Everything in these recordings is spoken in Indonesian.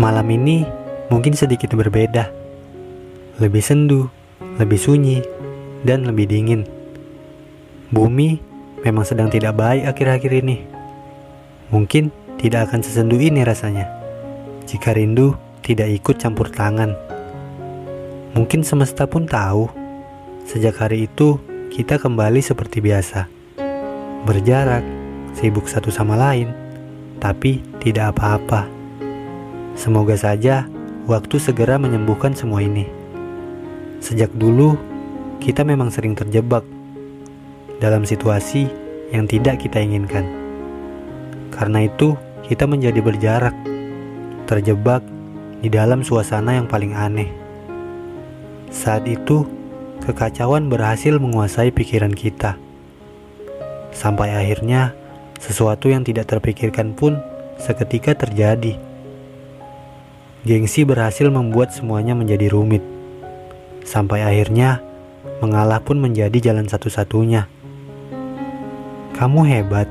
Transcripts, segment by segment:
Malam ini mungkin sedikit berbeda. Lebih sendu, lebih sunyi, dan lebih dingin. Bumi memang sedang tidak baik akhir-akhir ini. Mungkin tidak akan sesendu ini rasanya. Jika rindu tidak ikut campur tangan. Mungkin semesta pun tahu. Sejak hari itu kita kembali seperti biasa. Berjarak, sibuk satu sama lain, tapi tidak apa-apa. Semoga saja waktu segera menyembuhkan semua ini. Sejak dulu, kita memang sering terjebak dalam situasi yang tidak kita inginkan. Karena itu, kita menjadi berjarak, terjebak di dalam suasana yang paling aneh. Saat itu, kekacauan berhasil menguasai pikiran kita. Sampai akhirnya, sesuatu yang tidak terpikirkan pun seketika terjadi. Gengsi berhasil membuat semuanya menjadi rumit. Sampai akhirnya, mengalah pun menjadi jalan satu-satunya. Kamu hebat,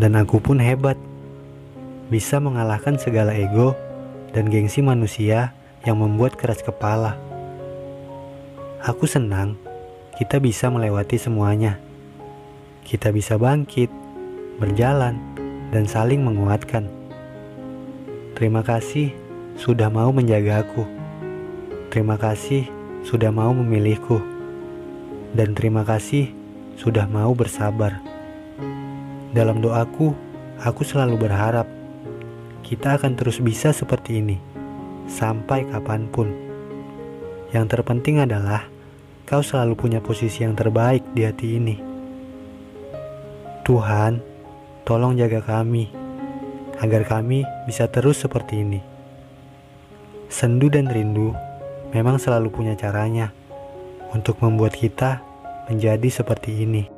dan aku pun hebat. Bisa mengalahkan segala ego dan gengsi manusia yang membuat keras kepala. Aku senang kita bisa melewati semuanya. Kita bisa bangkit, berjalan, dan saling menguatkan. Terima kasih sudah mau menjaga aku. Terima kasih sudah mau memilihku. Dan terima kasih sudah mau bersabar. Dalam doaku, aku selalu berharap kita akan terus bisa seperti ini sampai kapan pun. Yang terpenting adalah kau selalu punya posisi yang terbaik di hati ini. Tuhan, tolong jaga kami agar kami bisa terus seperti ini. Sendu dan rindu memang selalu punya caranya untuk membuat kita menjadi seperti ini.